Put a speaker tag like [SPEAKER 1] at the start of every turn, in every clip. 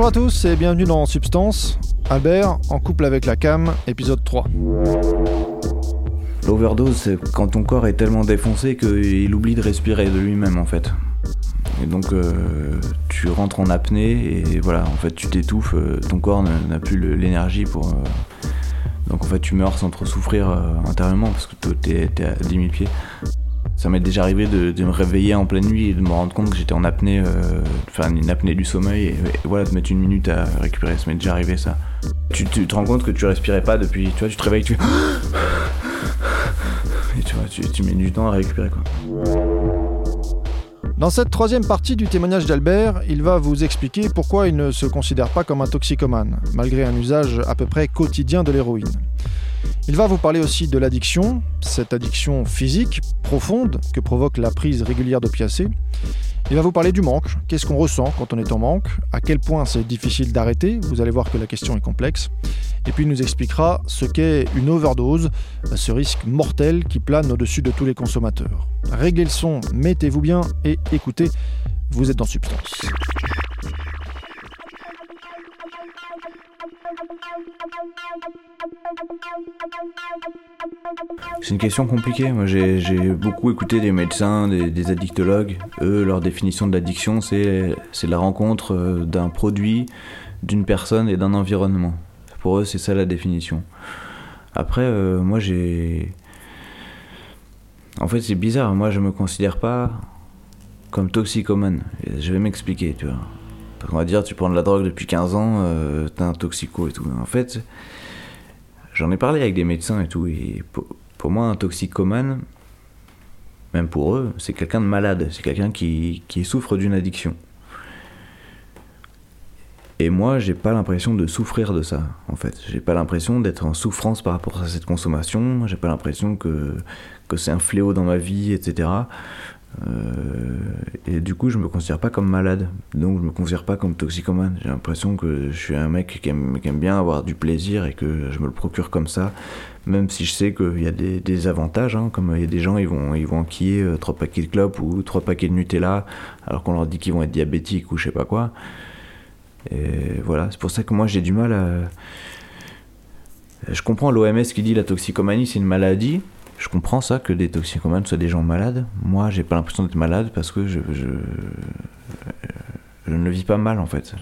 [SPEAKER 1] Bonjour à tous et bienvenue dans Substance. Albert, en couple avec la cam, épisode 3.
[SPEAKER 2] L'overdose, c'est quand ton corps est tellement défoncé qu'il oublie de respirer de lui-même en fait. Et donc euh, tu rentres en apnée et voilà, en fait tu t'étouffes, euh, ton corps n'a plus l'énergie pour... euh, donc en fait tu meurs sans trop souffrir intérieurement parce que t'es à 10 000 pieds. Ça m'est déjà arrivé de, me réveiller en pleine nuit et de me rendre compte que j'étais en apnée, euh, enfin une apnée du sommeil et, voilà, de mettre une minute à récupérer, ça m'est déjà arrivé ça. Tu, te rends compte que tu respirais pas depuis, tu vois, tu te réveilles, tu. Et tu vois, tu mets du temps à récupérer quoi.
[SPEAKER 1] Dans cette troisième partie du témoignage d'Albert, il va vous expliquer pourquoi il ne se considère pas comme un toxicomane, malgré un usage à peu près quotidien de l'héroïne. Il va vous parler aussi de l'addiction, cette addiction physique, profonde, que provoque la prise régulière d'opiacés. Il va vous parler du manque, qu'est-ce qu'on ressent quand on est en manque, à quel point c'est difficile d'arrêter, vous allez voir que la question est complexe. Et puis il nous expliquera ce qu'est une overdose, ce risque mortel qui plane au-dessus de tous les consommateurs. Réglez le son, mettez-vous bien et écoutez, vous êtes dans Substance.
[SPEAKER 2] C'est une question compliquée. Moi, j'ai beaucoup écouté des médecins, des, addictologues. Eux, leur définition de l'addiction, c'est la rencontre euh, d'un produit, d'une personne et d'un environnement. Pour eux, c'est ça la définition. Après, euh, moi, j'ai. En fait, c'est bizarre. Moi, je me considère pas comme toxicomane. Je vais m'expliquer, tu vois. On va dire, tu prends de la drogue depuis 15 ans, euh, t'es un toxico et tout. En fait, j'en ai parlé avec des médecins et tout. Et pour, pour moi, un toxicomane, même pour eux, c'est quelqu'un de malade. C'est quelqu'un qui, qui souffre d'une addiction. Et moi, j'ai pas l'impression de souffrir de ça, en fait. J'ai pas l'impression d'être en souffrance par rapport à cette consommation. J'ai pas l'impression que, que c'est un fléau dans ma vie, etc. Euh, et du coup, je me considère pas comme malade. Donc, je me considère pas comme toxicomane. J'ai l'impression que je suis un mec qui aime, bien avoir du plaisir et que je me le procure comme ça. Même si je sais qu'il y a des, avantages, hein, comme il y a des gens, ils vont, ils enquiller euh, trois paquets de clopes ou trois paquets de Nutella, alors qu'on leur dit qu'ils vont être diabétiques ou je sais pas quoi. Et voilà, c'est pour ça que moi j'ai du mal à. Je comprends l'OMS qui dit la toxicomanie c'est une maladie. Je comprends ça que des toxicomanes soient des gens malades. Moi j'ai pas l'impression d'être malade parce que je, je, ne le vis pas mal en fait.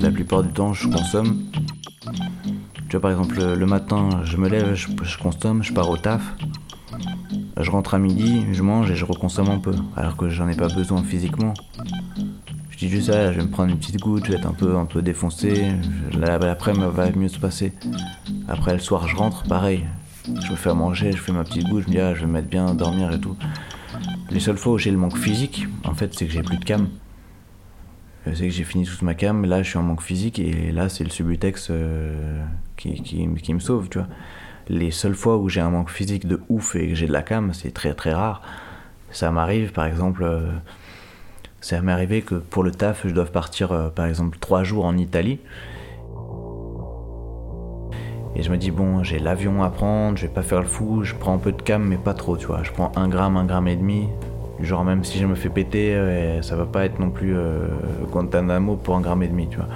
[SPEAKER 2] La plupart du temps je consomme. Tu vois par exemple le, matin je me lève, je consomme, je pars au taf. Je rentre à midi, je mange et je reconsomme un peu, alors que j'en ai pas besoin physiquement. Je dis juste ça, je vais me prendre une petite goutte, je vais être un peu, un peu défoncé, je- la- l'après-midi va mieux se passer. Après le soir, je rentre, pareil. Je me fais à manger, je fais ma petite goutte, je me dis ah, je vais me mettre bien, dormir et tout. Les seules fois où j'ai le manque physique, en fait, c'est que j'ai plus de cam. C'est que j'ai fini toute ma cam, là je suis en manque physique et là c'est le Subutex euh, qui, qui, qui me sauve, tu vois les seules fois où j'ai un manque physique de ouf et que j'ai de la cam, c'est très très rare. Ça m'arrive, par exemple, euh, ça m'est arrivé que pour le taf, je dois partir, euh, par exemple, trois jours en Italie. Et je me dis, bon, j'ai l'avion à prendre, je vais pas faire le fou, je prends un peu de cam, mais pas trop, tu vois. Je prends un gramme, un gramme et demi. Genre, même si je me fais péter, euh, ça va pas être non plus euh, Guantanamo pour un gramme et demi, tu vois.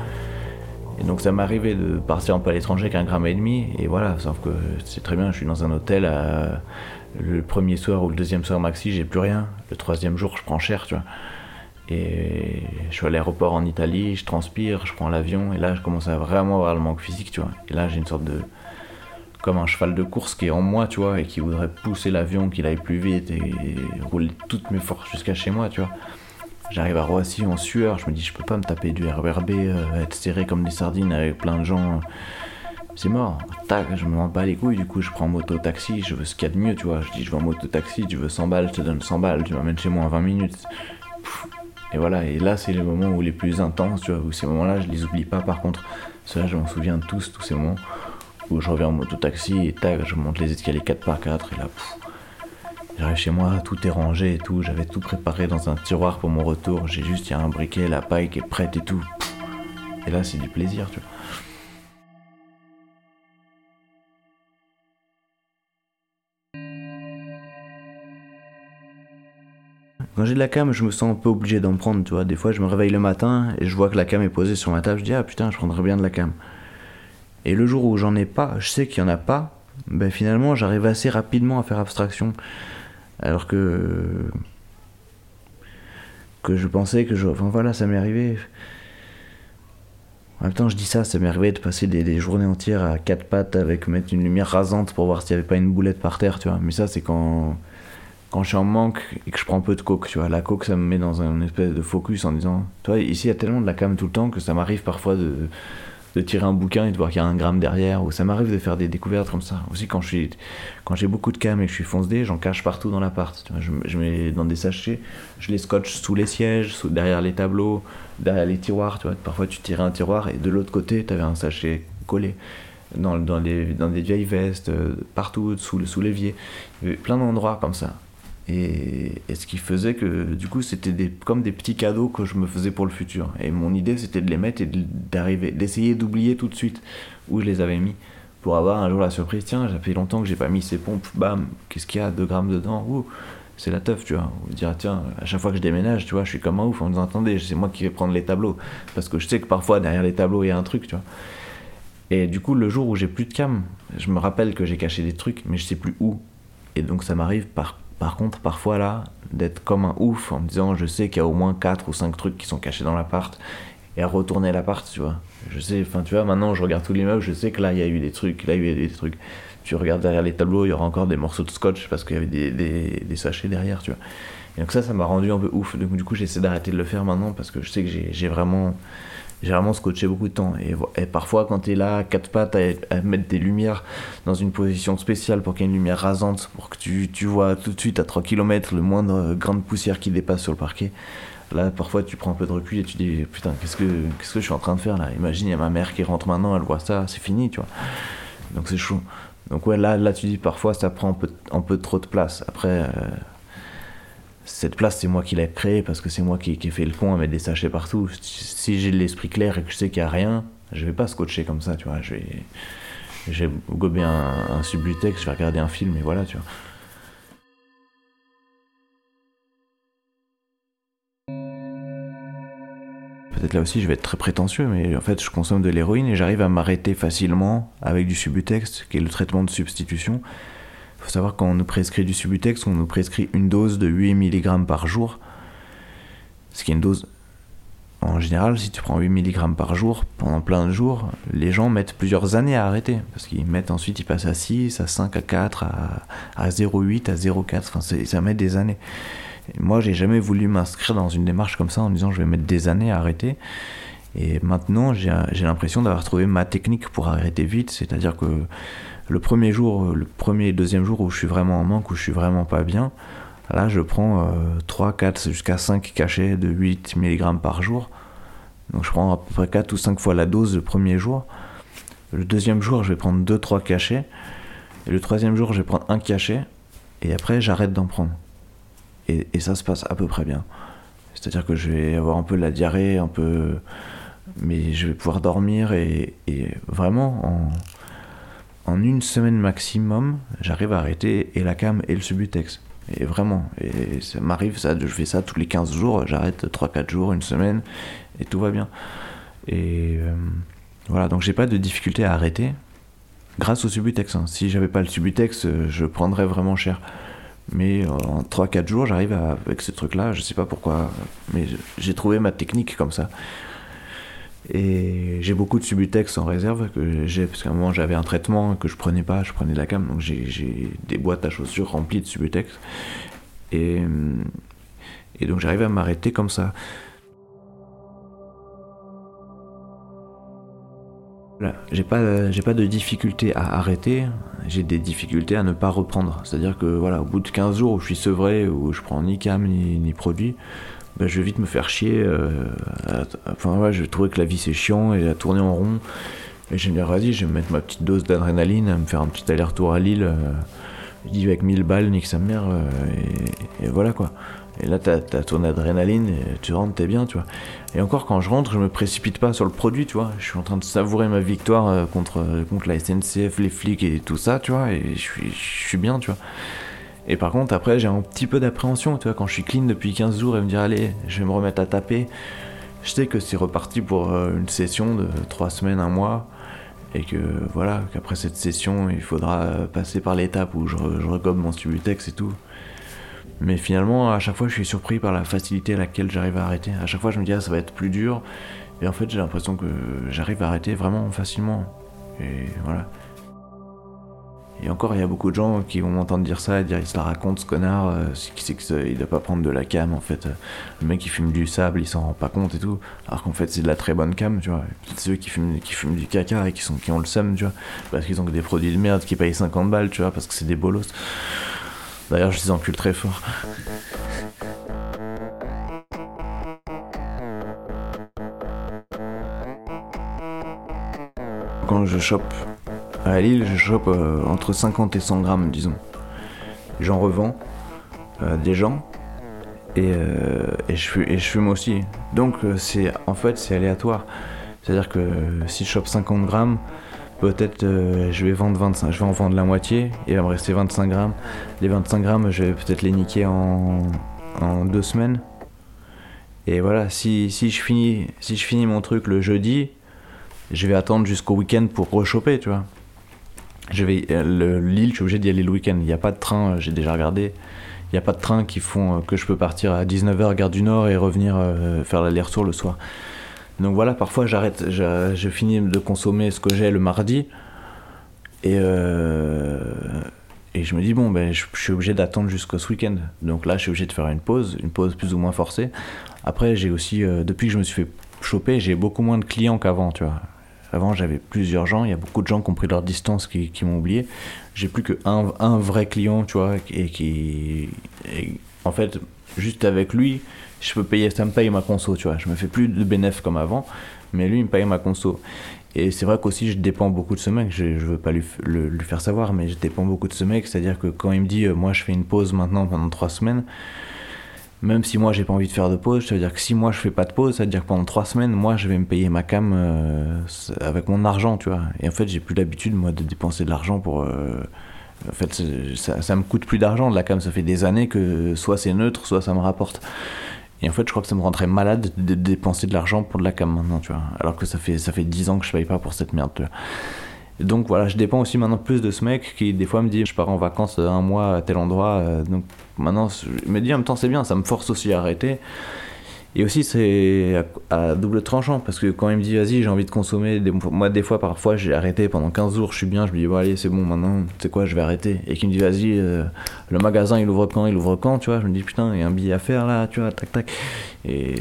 [SPEAKER 2] Et donc ça m'est arrivé de partir un peu à l'étranger avec gramme et demi, et voilà, sauf que c'est très bien, je suis dans un hôtel, le premier soir ou le deuxième soir maxi, j'ai plus rien. Le troisième jour, je prends cher, tu vois. Et je suis à l'aéroport en Italie, je transpire, je prends l'avion, et là, je commence à vraiment avoir le manque physique, tu vois. Et là, j'ai une sorte de. comme un cheval de course qui est en moi, tu vois, et qui voudrait pousser l'avion, qu'il aille plus vite et rouler toutes mes forces jusqu'à chez moi, tu vois. J'arrive à Roissy en sueur, je me dis je peux pas me taper du RERB, euh, être serré comme des sardines avec plein de gens. C'est mort. Tac, je me rends pas les couilles, du coup je prends moto-taxi, je veux ce qu'il y a de mieux, tu vois. Je dis je veux en moto-taxi, tu veux 100 balles, je te donne 100 balles, tu m'amènes chez moi en 20 minutes. Pff. Et voilà, et là c'est les moments où les plus intenses, tu vois, où ces moments-là je les oublie pas par contre. Ceux-là je m'en souviens tous, tous ces moments où je reviens en moto-taxi et tac, je monte les escaliers 4x4 et là, J'arrive chez moi, tout est rangé et tout. J'avais tout préparé dans un tiroir pour mon retour. J'ai juste, il y a un briquet, la paille qui est prête et tout. Et là, c'est du plaisir, tu vois. Quand j'ai de la cam, je me sens un peu obligé d'en prendre, tu vois. Des fois, je me réveille le matin et je vois que la cam est posée sur ma table, je dis ah putain, je prendrais bien de la cam. Et le jour où j'en ai pas, je sais qu'il y en a pas, ben finalement, j'arrive assez rapidement à faire abstraction. Alors que que je pensais que je enfin voilà, ça m'est arrivé. En même temps, je dis ça, ça m'est arrivé de passer des, journées entières à quatre pattes avec mettre une lumière rasante pour voir s'il n'y avait pas une boulette par terre, tu vois. Mais ça, c'est quand quand je suis en manque et que je prends peu de coke, tu vois. La coke, ça me met dans un espèce de focus en disant, toi, ici, il y a tellement de la cam tout le temps que ça m'arrive parfois de, de tirer un bouquin et de voir qu'il y a un gramme derrière, ou ça m'arrive de faire des découvertes comme ça. Aussi, quand je quand j'ai beaucoup de cam et que je suis fonce j'en cache partout dans l'appart. Je, mets dans des sachets, je les scotche sous les sièges, derrière les tableaux, derrière les tiroirs, tu vois. Parfois, tu tirais un tiroir et de l'autre côté, tu avais un sachet collé. Dans, dans, les, dans des vieilles vestes, euh, partout, sous, sous l'évier. Plein d'endroits comme ça. Et, ce qui faisait que du coup c'était comme des petits cadeaux que je me faisais pour le futur. Et mon idée c'était de les mettre et d'arriver, d'essayer d'oublier tout de suite où je les avais mis pour avoir un jour la surprise. Tiens, ça fait longtemps que j'ai pas mis ces pompes, bam, qu'est-ce qu'il y a 2 grammes dedans? Ouh, c'est la teuf, tu vois. Ou dire, tiens, à chaque fois que je déménage, tu vois, je suis comme un ouf en me disant, attendez, c'est moi qui vais prendre les tableaux. Parce que je sais que parfois derrière les tableaux il y a un truc, tu vois. Et du coup, le jour où j'ai plus de cam, je me rappelle que j'ai caché des trucs, mais je sais plus où. Et donc ça m'arrive par par contre, parfois là, d'être comme un ouf en me disant je sais qu'il y a au moins 4 ou 5 trucs qui sont cachés dans l'appart et à retourner l'appart, tu vois. Je sais, enfin tu vois, maintenant je regarde tout l'immeuble, je sais que là il y a eu des trucs, là il y a eu des trucs. Tu regardes derrière les tableaux, il y aura encore des morceaux de scotch parce qu'il y avait des, des, des, sachets derrière, tu vois. Et donc ça, ça m'a rendu un peu ouf. Donc du coup, j'essaie d'arrêter de le faire maintenant parce que je sais que j'ai vraiment j'ai vraiment scotché beaucoup de temps. Et, parfois, quand tu es là, quatre pattes, à, mettre des lumières dans une position spéciale pour qu'il y ait une lumière rasante, pour que tu, tu vois tout de suite à 3 km le moindre grain de poussière qui dépasse sur le parquet. Là, parfois, tu prends un peu de recul et tu dis Putain, qu'est-ce que, que je suis en train de faire là? Imagine, il y a ma mère qui rentre maintenant, elle voit ça, c'est fini, tu vois. Donc, c'est chaud. Donc, ouais, là, là, tu dis parfois, ça prend un peu, un peu trop de place. Après. Euh, cette place, c'est moi qui l'ai créée parce que c'est moi qui, ai fait le con à mettre des sachets partout. Si j'ai l'esprit clair et que je sais qu'il n'y a rien, je vais pas scotcher comme ça, tu vois. Je vais, gober un, un je vais regarder un film et voilà, tu vois. Peut-être là aussi je vais être très prétentieux, mais en fait je consomme de l'héroïne et j'arrive à m'arrêter facilement avec du subutex, qui est le traitement de substitution. Il faut savoir quand on nous prescrit du Subutex, on nous prescrit une dose de 8 mg par jour. Ce qui est une dose. En général, si tu prends 8 mg par jour pendant plein de jours, les gens mettent plusieurs années à arrêter. Parce qu'ils mettent ensuite, ils passent à 6, à 5, à 4, à, à 0,8, à 0,4. Enfin, ça met des années. Et moi, j'ai jamais voulu m'inscrire dans une démarche comme ça en disant je vais mettre des années à arrêter. Et maintenant, j'ai l'impression d'avoir trouvé ma technique pour arrêter vite. C'est-à-dire que le premier jour, le premier et deuxième jour où je suis vraiment en manque, où je suis vraiment pas bien, là je prends 3, 4, jusqu'à 5 cachets de 8 mg par jour. Donc je prends à peu près 4 ou 5 fois la dose le premier jour. Le deuxième jour, je vais prendre 2-3 cachets. Et le troisième jour, je vais prendre un cachet. Et après, j'arrête d'en prendre. Et, ça se passe à peu près bien. C'est-à-dire que je vais avoir un peu la diarrhée, un peu. Mais je vais pouvoir dormir et, et vraiment en en une semaine maximum, j'arrive à arrêter et la cam et le subutex. Et vraiment, et ça m'arrive, ça, je fais ça tous les 15 jours, j'arrête 3-4 jours, une semaine, et tout va bien. Et euh, voilà, donc j'ai pas de difficulté à arrêter grâce au subutex. Hein. Si j'avais pas le subutex, euh, je prendrais vraiment cher. Mais euh, en 3-4 jours, j'arrive avec ce truc-là, je sais pas pourquoi, mais j'ai trouvé ma technique comme ça. Et j'ai beaucoup de Subutex en réserve que j'ai parce qu'à un moment j'avais un traitement que je prenais pas, je prenais de la cam, donc j'ai des boîtes à chaussures remplies de Subutex. Et, donc j'arrive à m'arrêter comme ça. J'ai pas, pas de difficulté à arrêter, j'ai des difficultés à ne pas reprendre. C'est-à-dire que voilà, au bout de 15 jours où je suis sevré, où je prends ni cam ni produit, bah, je vais vite me faire chier. Euh, enfin, ouais, je trouvais que la vie c'est chiant et à tourner en rond. Et je me dis, vas-y, je vais me mettre ma petite dose d'adrénaline, me faire un petit aller-retour à Lille. Euh, je dis avec 1000 balles, nique sa mère, euh, et, voilà quoi. Et là, t'as as ton adrénaline, et tu rentres, t'es bien, tu vois. Et encore, quand je rentre, je me précipite pas sur le produit, tu vois. Je suis en train de savourer ma victoire contre, contre la SNCF, les flics et tout ça, tu vois, et je suis bien, tu vois. Et par contre, après, j'ai un petit peu d'appréhension, tu vois, quand je suis clean depuis 15 jours et me dire, allez, je vais me remettre à taper. Je sais que c'est reparti pour euh, une session de 3 semaines, un mois. Et que voilà, qu'après cette session, il faudra passer par l'étape où je, je mon subutex et tout. Mais finalement, à chaque fois, je suis surpris par la facilité à laquelle j'arrive à arrêter. À chaque fois, je me dis, ah, ça va être plus dur. Et en fait, j'ai l'impression que j'arrive à arrêter vraiment facilement. Et voilà. Et encore, il y a beaucoup de gens qui vont m'entendre dire ça et dire il se la raconte ce connard, euh, qui sait qu'il doit pas prendre de la cam en fait. Le mec qui fume du sable, il s'en rend pas compte et tout. Alors qu'en fait, c'est de la très bonne cam, tu vois. Ceux qui fument, qui fument du caca et qui, sont, qui ont le seum, tu vois. Parce qu'ils ont que des produits de merde qui payent 50 balles, tu vois, parce que c'est des bolos. D'ailleurs, je les encule très fort. Quand je chope à Lille, je chope euh, entre 50 et 100 grammes, disons. J'en revends euh, des gens et, euh, et, je, fume aussi. Donc c'est en fait c'est aléatoire. C'est-à-dire que si je chope 50 grammes, peut-être je vais vendre 25, je vais en vendre la moitié, et il va me rester 25 grammes. Les 25 grammes, je vais peut-être les niquer en, en, deux semaines. Et voilà, si, si, je finis, si je finis mon truc le jeudi, je vais attendre jusqu'au week-end pour rechoper, tu vois. Je vais, Lille, je suis obligé d'y aller le week-end. Il n'y a pas de train, j'ai déjà regardé. Il n'y a pas de train qui font euh, que je peux partir à 19h, gare du Nord, et revenir euh, faire l'aller-retour le soir. Donc voilà, parfois j'arrête, je, finis de consommer ce que j'ai le mardi. Et, euh, et je me dis, bon, ben, je, suis obligé d'attendre jusqu'au week-end. Donc là, je suis obligé de faire une pause, une pause plus ou moins forcée. Après, j'ai aussi, depuis que je me suis fait choper, j'ai beaucoup moins de clients qu'avant, tu vois. Avant, j'avais plusieurs gens. Il y a beaucoup de gens qui ont pris leur distance, qui, m'ont oublié. J'ai plus qu'un un vrai client, tu vois, et qui. en fait, juste avec lui, je peux payer, ça me paye ma conso, tu vois. Je me fais plus de bénéfices comme avant, mais lui, il me paye ma conso. Et c'est vrai qu'aussi, je dépends beaucoup de ce mec. Je, je veux pas lui, lui, faire savoir, mais je dépends beaucoup de ce mec. C'est-à-dire que quand il me dit, euh, moi, je fais une pause maintenant pendant trois semaines, même si moi j'ai pas envie de faire de pause, ça veut dire que si moi je fais pas de pause, ça veut dire que pendant trois semaines, moi je vais me payer ma cam euh, avec mon argent, tu vois. Et en fait, j'ai plus l'habitude moi de dépenser de l'argent pour. Euh, en fait, ça, ça, me coûte plus d'argent de la cam. Ça fait des années que soit c'est neutre, soit ça me rapporte. Et en fait, je crois que ça me rendrait malade de dépenser de l'argent pour de la cam maintenant, tu vois. Alors que ça fait ça fait dix ans que je paye pas pour cette merde, tu vois. Donc voilà, je dépends aussi maintenant plus de ce mec qui des fois me dit je pars en vacances un mois à tel endroit. Euh, donc maintenant, je me dis en même temps c'est bien, ça me force aussi à arrêter. Et aussi c'est à, double tranchant parce que quand il me dit vas-y j'ai envie de consommer, moi des fois parfois j'ai arrêté pendant 15 jours, je suis bien, je me dis bon allez c'est bon maintenant, sais quoi je vais arrêter. Et qu'il me dit vas-y euh, le magasin il ouvre quand, il ouvre quand, tu vois, je me dis putain il y a un billet à faire là, tu vois, tac tac. Et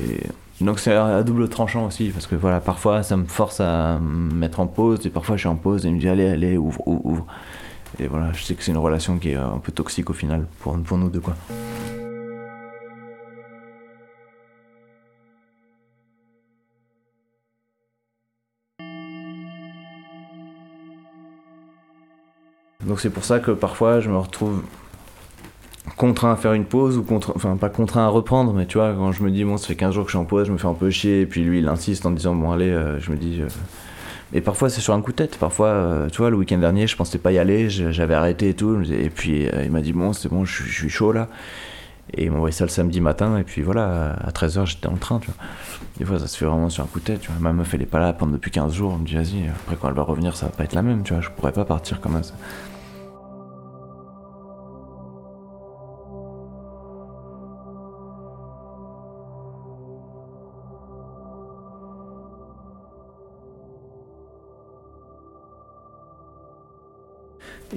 [SPEAKER 2] donc c'est à double tranchant aussi, parce que voilà, parfois ça me force à me mettre en pause, et parfois je suis en pause et me dit allez, allez, ouvre, ouvre. Et voilà, je sais que c'est une relation qui est un peu toxique au final, pour, pour nous deux quoi. Donc c'est pour ça que parfois je me retrouve contraint à faire une pause ou contre, enfin pas contraint à reprendre mais tu vois quand je me dis bon ça fait 15 jours que je suis en pause je me fais un peu chier et puis lui il insiste en disant bon allez euh, je me dis euh... et parfois c'est sur un coup de tête. Parfois euh, tu vois le week-end dernier je pensais pas y aller j'avais arrêté et tout et puis euh, il m'a dit bon c'est bon je, suis chaud là. Et il m'a envoyé ça le samedi matin et puis voilà à 13h j'étais en train tu vois. Des fois ça se fait vraiment sur un coup de tête tu vois. Ma meuf elle est pas là pendant depuis 15 jours on me dit vas-y après quand elle va revenir ça va pas être la même tu vois je pourrais pas partir comme ça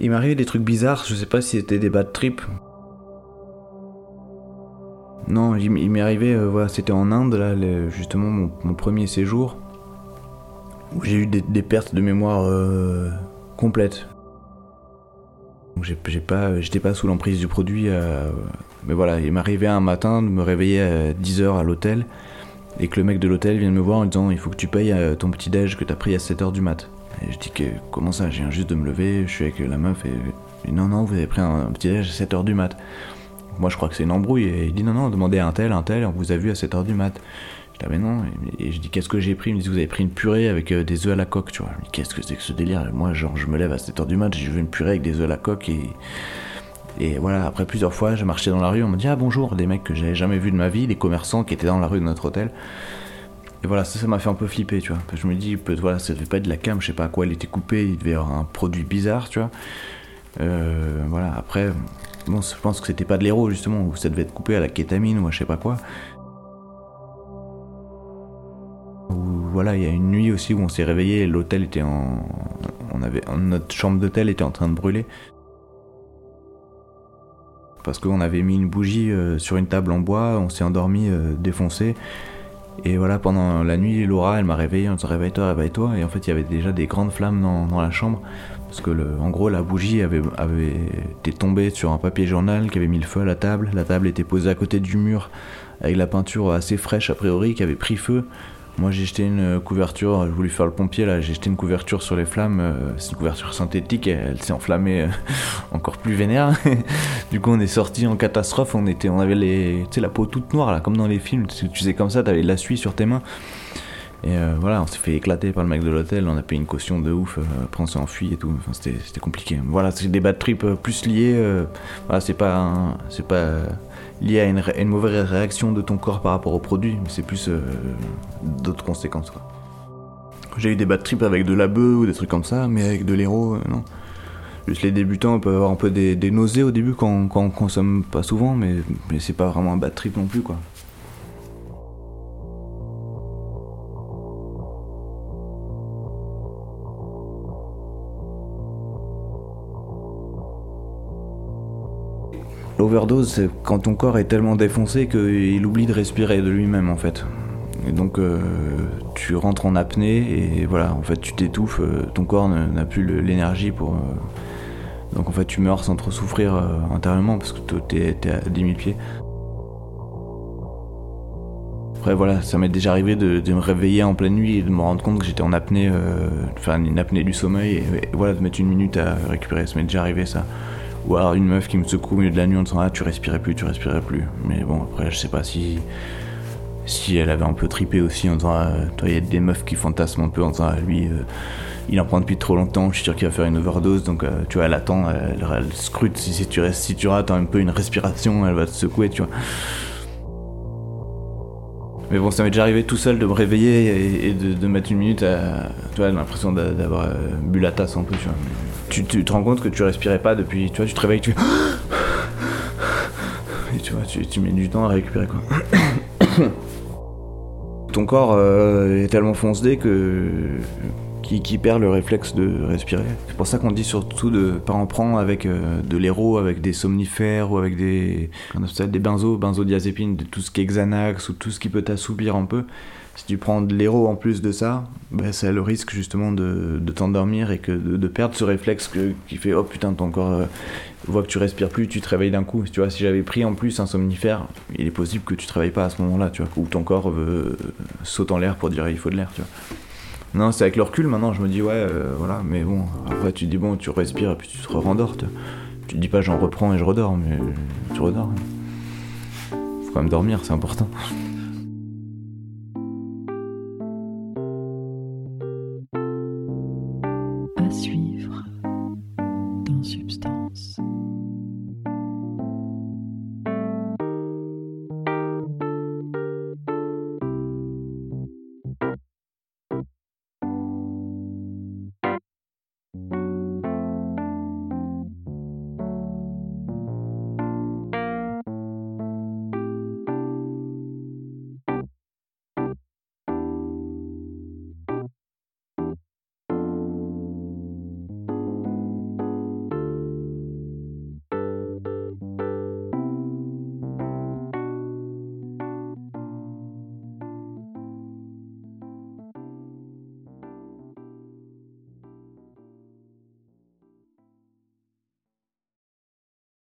[SPEAKER 2] Il m'arrivait des trucs bizarres, je sais pas si c'était des bad trips. Non, il, m'est arrivé, euh, voilà, c'était en Inde, là, justement, mon, premier séjour, où j'ai eu des, des, pertes de mémoire euh, complètes. J'ai pas, j'étais pas sous l'emprise du produit, euh, mais voilà, il m'arrivait un matin de me réveiller à 10h à l'hôtel, et que le mec de l'hôtel vienne me voir en disant il faut que tu payes ton petit déj que t'as pris à 7h du mat. Je dis que comment ça, je viens juste de me lever, je suis avec la meuf et, et non, non, vous avez pris un, petit déj à 7h du mat. Moi je crois que c'est une embrouille et il dit non, non, demandez à un tel, un tel, on vous a vu à 7h du mat. Je dis ah mais non, et, je dis qu'est-ce que j'ai pris? Il me dit vous avez pris une purée avec euh, des œufs à la coque, tu vois. Je qu'est-ce que c'est que ce délire? Moi genre je me lève à 7h du mat, je veux une purée avec des œufs à la coque et. Et voilà, après plusieurs fois, j'ai marché dans la rue, on me dit ah bonjour, des mecs que j'avais jamais vus de ma vie, des commerçants qui étaient dans la rue de notre hôtel. Et voilà, ça, m'a fait un peu flipper, tu vois. Je me dis, voilà, ça devait pas être de la cam, je sais pas à quoi elle était coupée, il devait y avoir un produit bizarre, tu vois. Euh, voilà, après, bon, je pense que c'était pas de l'héros, justement, ou ça devait être coupé à la kétamine ou à je sais pas quoi. Voilà, il y a une nuit aussi où on s'est réveillé, l'hôtel était en. On avait, notre chambre d'hôtel était en train de brûler. Parce qu'on avait mis une bougie euh, sur une table en bois, on s'est endormi euh, défoncé. Et voilà, pendant la nuit, Laura, elle m'a réveillé en disant réveille-toi, réveille-toi. Et en fait, il y avait déjà des grandes flammes dans, la chambre. Parce que, le, en gros, la bougie avait, avait été tombée sur un papier journal qui avait mis le feu à la table. La table était posée à côté du mur avec la peinture assez fraîche, a priori, qui avait pris feu. Moi j'ai jeté une couverture, j'ai voulu faire le pompier là, j'ai jeté une couverture sur les flammes, euh, c'est une couverture synthétique, elle, s'est enflammée euh, encore plus vénère. du coup on est sorti en catastrophe, on était, on avait les, la peau toute noire là, comme dans les films, tu, tu sais comme ça, t'avais de la suie sur tes mains. Et euh, voilà, on s'est fait éclater par le mec de l'hôtel, on a payé une caution de ouf, après on s'est enfui et tout, enfin, c'était compliqué. Voilà, c'est des bad trips plus liés, voilà, c'est pas, c'est pas lié à une, mauvaise réaction de ton corps par rapport au produit, mais c'est plus euh, d'autres conséquences. J'ai eu des bad trips avec de la bœuf ou des trucs comme ça, mais avec de l'héros, euh, non. Juste les débutants peuvent avoir un peu des, nausées au début quand, quand, on consomme pas souvent, mais, mais c'est pas vraiment un bad trip non plus quoi. L'overdose, c'est quand ton corps est tellement défoncé qu'il oublie de respirer de lui-même en fait. Et donc euh, tu rentres en apnée et voilà, en fait tu t'étouffes, euh, ton corps n'a plus l'énergie pour... Euh, donc en fait tu meurs sans trop souffrir intérieurement parce que t'es es à 10 000 pieds. Après voilà, ça m'est déjà arrivé de, me réveiller en pleine nuit et de me rendre compte que j'étais en apnée, enfin une apnée du sommeil et, voilà, de mettre une minute à récupérer, ça m'est déjà arrivé ça. Ou alors une meuf qui me secoue au milieu de la nuit en disant Ah, tu respirais plus, tu respirais plus. Mais bon, après, je sais pas si. Si elle avait un peu tripé aussi en disant ah, Toi, il y a des meufs qui fantasment un peu en disant ah, Lui, euh, il en prend depuis trop longtemps, je suis sûr qu'il va faire une overdose. Donc, euh, tu vois, elle attend, elle, scrute. Si, tu restes, si tu rates un peu une respiration, elle va te secouer, tu vois. Mais bon, ça m'est déjà arrivé tout seul de me réveiller et, de, mettre une minute à. Tu vois, l'impression d'avoir euh, bu la tasse un peu, tu vois tu, te rends compte que tu respirais pas depuis. Tu vois, tu te réveilles, tu. Et tu vois, tu, mets du temps à récupérer quoi. Ton corps euh, est tellement foncé que qui, perd le réflexe de respirer. C'est pour ça qu'on dit surtout de pas en prendre avec euh, de l'héros, avec des somnifères ou avec des, des benzos, benzodiazépines, tout ce qui est Xanax ou tout ce qui peut t'assoupir un peu si tu prends de l'héros en plus de ça, ben, c'est le risque justement de, t'endormir et que de, perdre ce réflexe qui fait oh putain ton corps euh, voit que tu respires plus, tu te réveilles d'un coup. Tu vois, si j'avais pris en plus un somnifère, il est possible que tu te réveilles pas à ce moment-là, tu vois, ou ton corps saute en l'air pour dire il faut de l'air. Non, c'est avec le recul maintenant, je me dis ouais, euh, voilà, mais bon, après tu dis bon, tu respires et puis tu te rendors. Tu, tu dis pas j'en reprends et je redors, mais tu redors. Faut quand même dormir, c'est important.